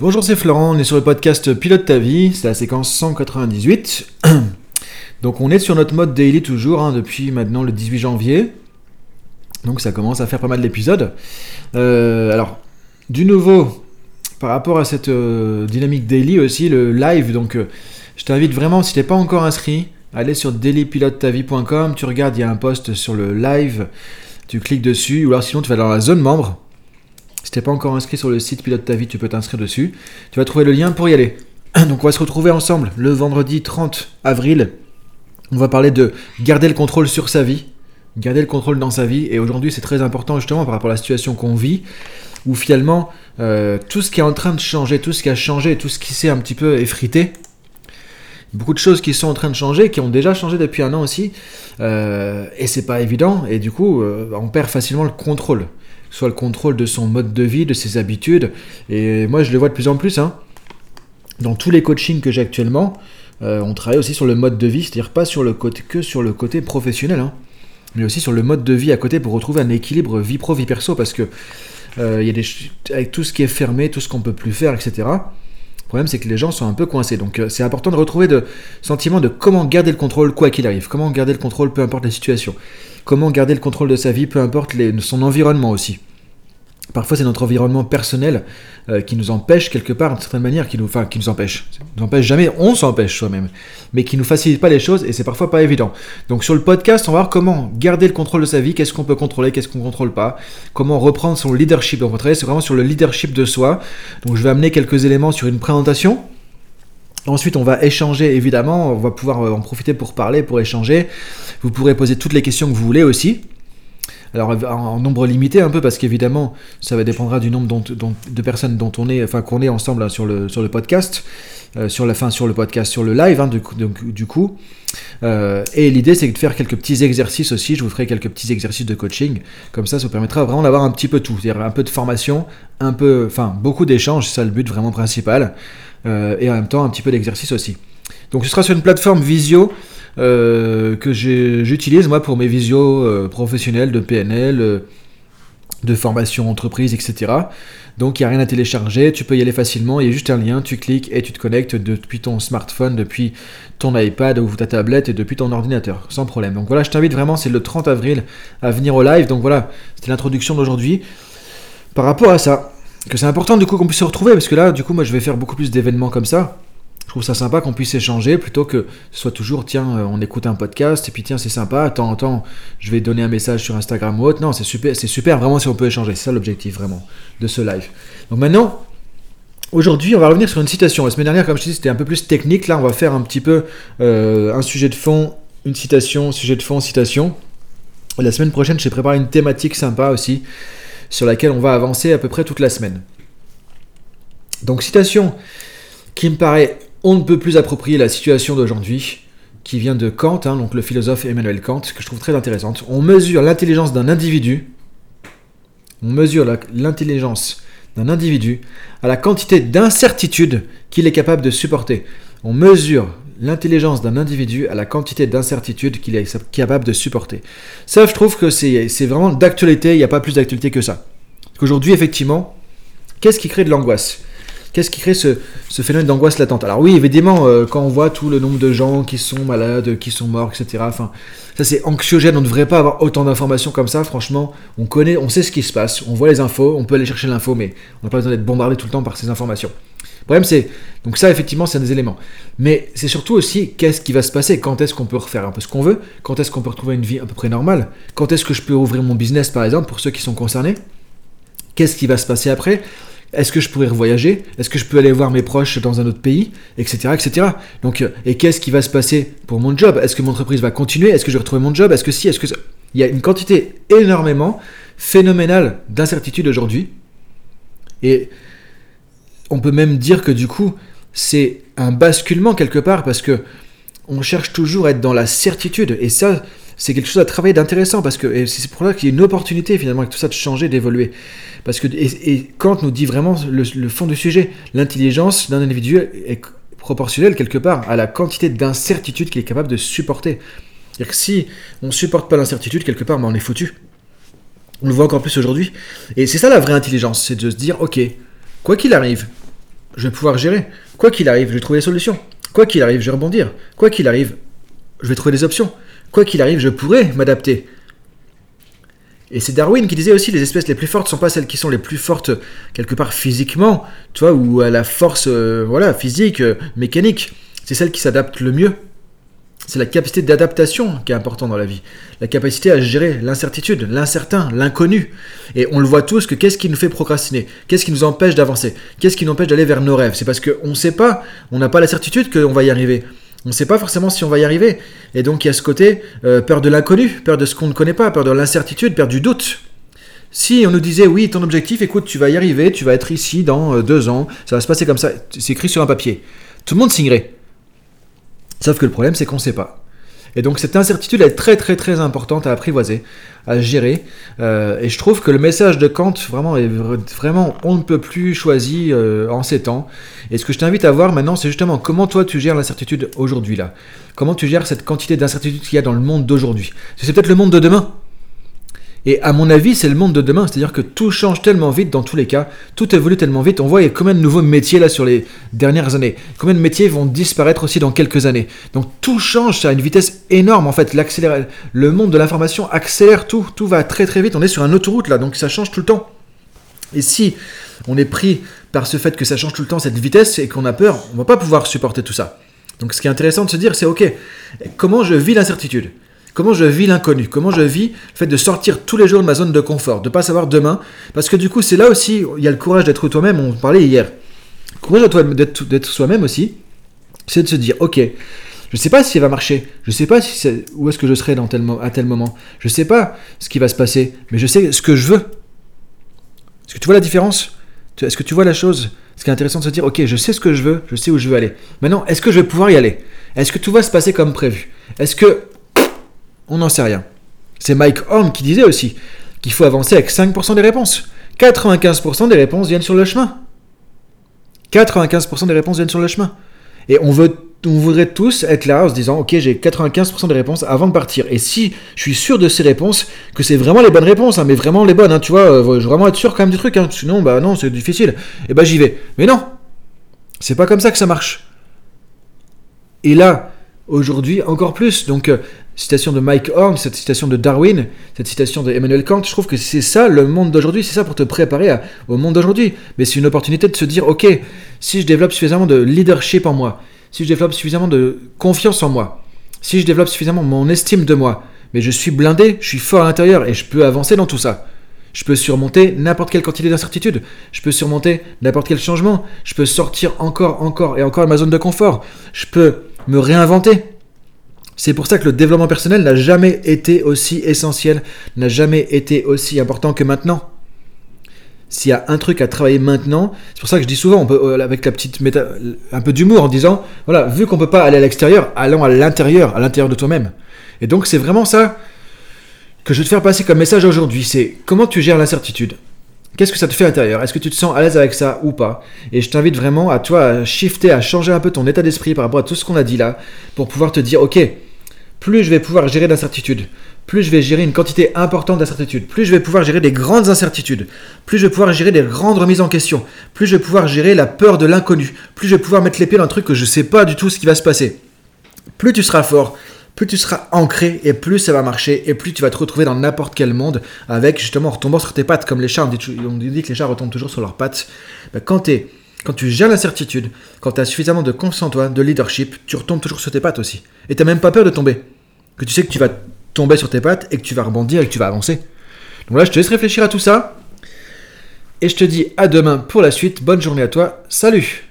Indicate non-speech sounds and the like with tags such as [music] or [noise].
Bonjour, c'est Florent, on est sur le podcast Pilote ta vie, c'est la séquence 198. [clears throat] Donc on est sur notre mode daily toujours, hein, depuis maintenant le 18 janvier. Donc ça commence à faire pas mal d'épisodes. Euh, alors, du nouveau, par rapport à cette euh, dynamique daily aussi, le live, donc euh, je t'invite vraiment, si t'es pas encore inscrit, aller sur dailypilotetavie.com, tu regardes, il y a un post sur le live, tu cliques dessus, ou alors sinon tu vas dans la zone membre. Si t'es pas encore inscrit sur le site Pilote ta vie, tu peux t'inscrire dessus. Tu vas trouver le lien pour y aller. [clears throat] Donc on va se retrouver ensemble le vendredi 30 avril. On va parler de garder le contrôle sur sa vie, garder le contrôle dans sa vie. Et aujourd'hui c'est très important justement par rapport à la situation qu'on vit, où finalement euh, tout ce qui est en train de changer, tout ce qui a changé, tout ce qui s'est un petit peu effrité, beaucoup de choses qui sont en train de changer, qui ont déjà changé depuis un an aussi, euh, et c'est pas évident, et du coup, euh, on perd facilement le contrôle. Soit le contrôle de son mode de vie, de ses habitudes, et moi je le vois de plus en plus, hein. dans tous les coachings que j'ai actuellement, euh, on travaille aussi sur le mode de vie, c'est-à-dire pas sur le côté, que sur le côté professionnel, hein, mais aussi sur le mode de vie à côté pour retrouver un équilibre vie pro, vie perso, parce que avec tout ce qui est fermé, tout ce qu'on peut plus faire, etc., problème, c'est que les gens sont un peu coincés. Donc, euh, c'est important de retrouver le sentiment de comment garder le contrôle quoi qu'il arrive. Comment garder le contrôle peu importe la situation. Comment garder le contrôle de sa vie peu importe son environnement aussi. Parfois, c'est notre environnement personnel euh, qui nous empêche quelque part, d'une certaine manière, qui nous, enfin, qui nous empêche. Nous empêche jamais, on s'empêche soi-même, mais qui nous facilite pas les choses et c'est parfois pas évident. Donc sur le podcast, on va voir comment garder le contrôle de sa vie, qu'est-ce qu'on peut contrôler, qu'est-ce qu'on contrôle pas, comment reprendre son leadership. Donc on va vraiment sur le leadership de soi. Donc je vais amener quelques éléments sur une présentation. Ensuite, on va échanger évidemment, on va pouvoir euh, en profiter pour parler, pour échanger. Vous pourrez poser toutes les questions que vous voulez aussi. Alors en nombre limité un peu parce qu'évidemment ça va dépendra du nombre de personnes dont on est, enfin qu'on est ensemble hein, sur, le, sur le podcast, euh, sur la fin sur le podcast, sur le live hein, du, coup. Euh, et l'idée c'est de faire quelques petits exercices aussi. Je vous ferai quelques petits exercices de coaching. Comme ça, ça vous permettra vraiment d'avoir un petit peu tout, c'est-à-dire un peu de formation, un peu, enfin beaucoup d'échanges, c'est ça le but vraiment principal, euh, et en même temps un petit peu d'exercice aussi. Donc ce sera sur une plateforme visio euh, que j'utilise moi pour mes visios euh, professionnels de PNL, euh, de formation entreprise, etc. Donc il n'y a rien à télécharger, tu peux y aller facilement, il y a juste un lien, tu cliques et tu te connectes depuis ton smartphone, depuis ton iPad ou ta tablette et depuis ton ordinateur, sans problème. Donc voilà, je t'invite vraiment, c'est le 30 avril à venir au live. Donc voilà, c'était l'introduction d'aujourd'hui. Par rapport à ça, que c'est important du coup qu'on puisse se retrouver, parce que là, du coup, moi je vais faire beaucoup plus d'événements comme ça je trouve ça sympa qu'on puisse échanger plutôt que ce soit toujours tiens euh, on écoute un podcast et puis tiens c'est sympa en temps je vais donner un message sur Instagram ou autre non c'est super c'est super vraiment si on peut échanger c'est ça l'objectif vraiment de ce live donc maintenant Aujourd'hui, on va revenir sur une citation. La semaine dernière, comme je disais, c'était un peu plus technique. Là, on va faire un petit peu euh, un sujet de fond, une citation, sujet de fond, citation. la semaine prochaine, j'ai préparé une thématique sympa aussi, sur laquelle on va avancer à peu près toute la semaine. Donc, citation qui me paraît on ne peut plus approprier la situation d'aujourd'hui, qui vient de Kant, hein, donc le philosophe Emmanuel Kant, que je trouve très intéressante. On mesure l'intelligence d'un individu, on mesure l'intelligence d'un individu à la quantité d'incertitude qu'il est capable de supporter. On mesure l'intelligence d'un individu à la quantité d'incertitude qu'il est capable de supporter. Ça, je trouve que c'est vraiment d'actualité, il n'y a pas plus d'actualité que ça. Qu'aujourd'hui, effectivement, qu'est-ce qui crée de l'angoisse? Qu'est-ce qui crée ce, phénomène d'angoisse latente Alors oui, évidemment, euh, quand on voit tout le nombre de gens qui sont malades, qui sont morts, etc. Enfin, ça c'est anxiogène. On ne devrait pas avoir autant d'informations comme ça. Franchement, on connaît, on sait ce qui se passe, on voit les infos, on peut aller chercher l'info, mais on n'a pas besoin d'être bombardé tout le temps par ces informations. Le problème c'est, donc ça effectivement c'est un des éléments. Mais c'est surtout aussi qu'est-ce qui va se passer, quand est-ce qu'on peut refaire un peu ce qu'on veut, quand est-ce qu'on peut retrouver une vie à peu près normale, quand est-ce que je peux ouvrir mon business par exemple pour ceux qui sont concernés, qu'est-ce qui va se passer après, est-ce que je pourrais voyager Est-ce que je peux aller voir mes proches dans un autre pays? Etc. etc. Donc, euh, et qu'est-ce qui va se passer pour mon job? Est-ce que mon entreprise va continuer? Est-ce que je vais retrouver mon job? Est-ce que si? Est-ce Il y a une quantité énormément phénoménale d'incertitudes aujourd'hui. Et on peut même dire que du coup, c'est un basculement quelque part parce que on cherche toujours à être dans la certitude. Et ça, c'est quelque chose à travailler d'intéressant parce que c'est pour ça qu'il y a une opportunité finalement avec tout ça de changer, d'évoluer. Parce que et, Kant nous dit vraiment le, fond du sujet. L'intelligence d'un individu est proportionnelle quelque part à la quantité d'incertitude qu'il est capable de supporter. C'est-à-dire que si on supporte pas l'incertitude quelque part, ben on est foutu. On le voit encore plus aujourd'hui. Et c'est ça la vraie intelligence, c'est de se dire ok, quoi qu'il arrive, je vais pouvoir gérer. Quoi qu'il arrive, je vais trouver des solutions. Quoi qu'il arrive, je vais rebondir. Quoi qu'il arrive, je vais trouver des options. Quoi qu'il arrive, je pourrai m'adapter. Et c'est Darwin qui disait aussi les espèces les plus fortes sont pas celles qui sont les plus fortes quelque part physiquement, tu vois, ou à la force euh, voilà, physique, euh, mécanique. C'est celles qui s'adaptent le mieux. C'est la capacité d'adaptation qui est importante dans la vie. La capacité à gérer l'incertitude, l'incertain, l'inconnu. Et on le voit tous que qu'est-ce qui nous fait procrastiner? Qu'est-ce qui nous empêche d'avancer? Qu'est-ce qui nous empêche d'aller vers nos rêves? C'est parce qu'on ne sait pas, on n'a pas la certitude qu'on va y arriver. On ne sait pas forcément si on va y arriver. Et donc il y a ce côté euh, peur de l'inconnu, peur de ce qu'on ne connaît pas, peur de l'incertitude, peur du doute. Si on nous disait oui, ton objectif, écoute, tu vas y arriver, tu vas être ici dans euh, deux ans, ça va se passer comme ça, c'est écrit sur un papier. Tout le monde signerait. Sauf que le problème, c'est qu'on ne sait pas. Et donc cette incertitude est très très très importante à apprivoiser, à gérer. Euh, et je trouve que le message de Kant vraiment est vraiment on ne peut plus choisi euh, en ces temps. Et ce que je t'invite à voir maintenant, c'est justement comment toi tu gères l'incertitude aujourd'hui là. Comment tu gères cette quantité d'incertitude qu'il y a dans le monde d'aujourd'hui. C'est peut-être le monde de demain. Et à mon avis, c'est le monde de demain, c'est-à-dire que tout change tellement vite dans tous les cas, tout évolue tellement vite. On voit combien de nouveaux métiers là sur les dernières années, combien de métiers vont disparaître aussi dans quelques années. Donc tout change à une vitesse énorme en fait. Le monde de l'information accélère tout, tout va très très vite. On est sur une autoroute là, donc ça change tout le temps. Et si on est pris par ce fait que ça change tout le temps cette vitesse et qu'on a peur, on va pas pouvoir supporter tout ça. Donc ce qui est intéressant de se dire, c'est ok, comment je vis l'incertitude? Comment je vis l'inconnu? Comment je vis le fait de sortir tous les jours de ma zone de confort, de ne pas savoir demain? Parce que du coup, c'est là aussi, il y a le courage d'être toi-même, on parlait hier. Le courage d'être soi-même aussi, c'est de se dire, ok, je ne sais pas si ça va marcher, je ne sais pas si où est-ce que je serai dans tel, à tel moment, je ne sais pas ce qui va se passer, mais je sais ce que je veux. Est-ce que tu vois la différence? Est-ce que tu vois la chose? Ce qui est intéressant de se dire, ok, je sais ce que je veux, je sais où je veux aller. Maintenant, est-ce que je vais pouvoir y aller? Est-ce que tout va se passer comme prévu? Est-ce que on n'en sait rien. C'est Mike Horn qui disait aussi qu'il faut avancer avec 5% des réponses. 95% des réponses viennent sur le chemin. 95% des réponses viennent sur le chemin. Et on, voudrait tous être là en se disant, ok, j'ai 95% des réponses avant de partir. Et si je suis sûr de ces réponses, que c'est vraiment les bonnes réponses, hein, mais vraiment les bonnes, hein, tu vois, euh, je veux vraiment être sûr quand même du truc, hein, sinon, bah non, c'est difficile. Et eh bah j'y vais. Mais non, c'est pas comme ça que ça marche. Et là, aujourd'hui, encore plus. Donc, euh, citation de Mike Horn, cette citation de Darwin, cette citation de Emmanuel Kant, je trouve que c'est ça le monde d'aujourd'hui, c'est ça pour te préparer au monde d'aujourd'hui. Mais c'est une opportunité de se dire, ok, si je développe suffisamment de leadership en moi, si je développe suffisamment de confiance en moi, si je développe suffisamment mon estime de moi, mais je suis blindé, je suis fort à l'intérieur et je peux avancer dans tout ça. Je peux surmonter n'importe quelle quantité d'incertitude. Je peux surmonter n'importe quel changement. Je peux sortir encore, encore et encore de ma zone de confort. Je peux me réinventer. C'est pour ça que le développement personnel n'a jamais été aussi essentiel, n'a jamais été aussi important que maintenant. S'il y a un truc à travailler maintenant, c'est pour ça que je dis souvent, euh, avec la petite un peu d'humour en disant, voilà, vu qu'on peut pas aller à l'extérieur, allons à l'intérieur, à l'intérieur de toi-même. Et donc c'est vraiment ça que je veux te faire passer comme message aujourd'hui, c'est comment tu gères l'incertitude? Qu'est-ce que ça te fait à l'intérieur? Est-ce que tu te sens à l'aise avec ça ou pas? Et je t'invite vraiment à toi à shifter, à changer un peu ton état d'esprit par rapport à tout ce qu'on a dit là, pour pouvoir te dire, ok, plus je vais pouvoir gérer d'incertitudes, plus je vais gérer une quantité importante d'incertitudes, plus je vais pouvoir gérer des grandes incertitudes, plus je vais pouvoir gérer des grandes remises en question, plus je vais pouvoir gérer la peur de l'inconnu, plus je vais pouvoir mettre les pieds dans un truc que je ne sais pas du tout ce qui va se passer. Plus tu seras fort, plus tu seras ancré et plus ça va marcher et plus tu vas te retrouver dans n'importe quel monde avec justement en retombant sur tes pattes comme les chats. On dit, que les chats retombent toujours sur leurs pattes. Ben, quand tu quand tu gères l'incertitude, quand tu as suffisamment de confiance en toi, de leadership, tu retombes toujours sur tes pattes aussi. Et tu même pas peur de tomber. Que tu sais que tu vas tomber sur tes pattes et que tu vas rebondir et que tu vas avancer. Donc là, je te laisse réfléchir à tout ça. Et je te dis à demain pour la suite. Bonne journée à toi. Salut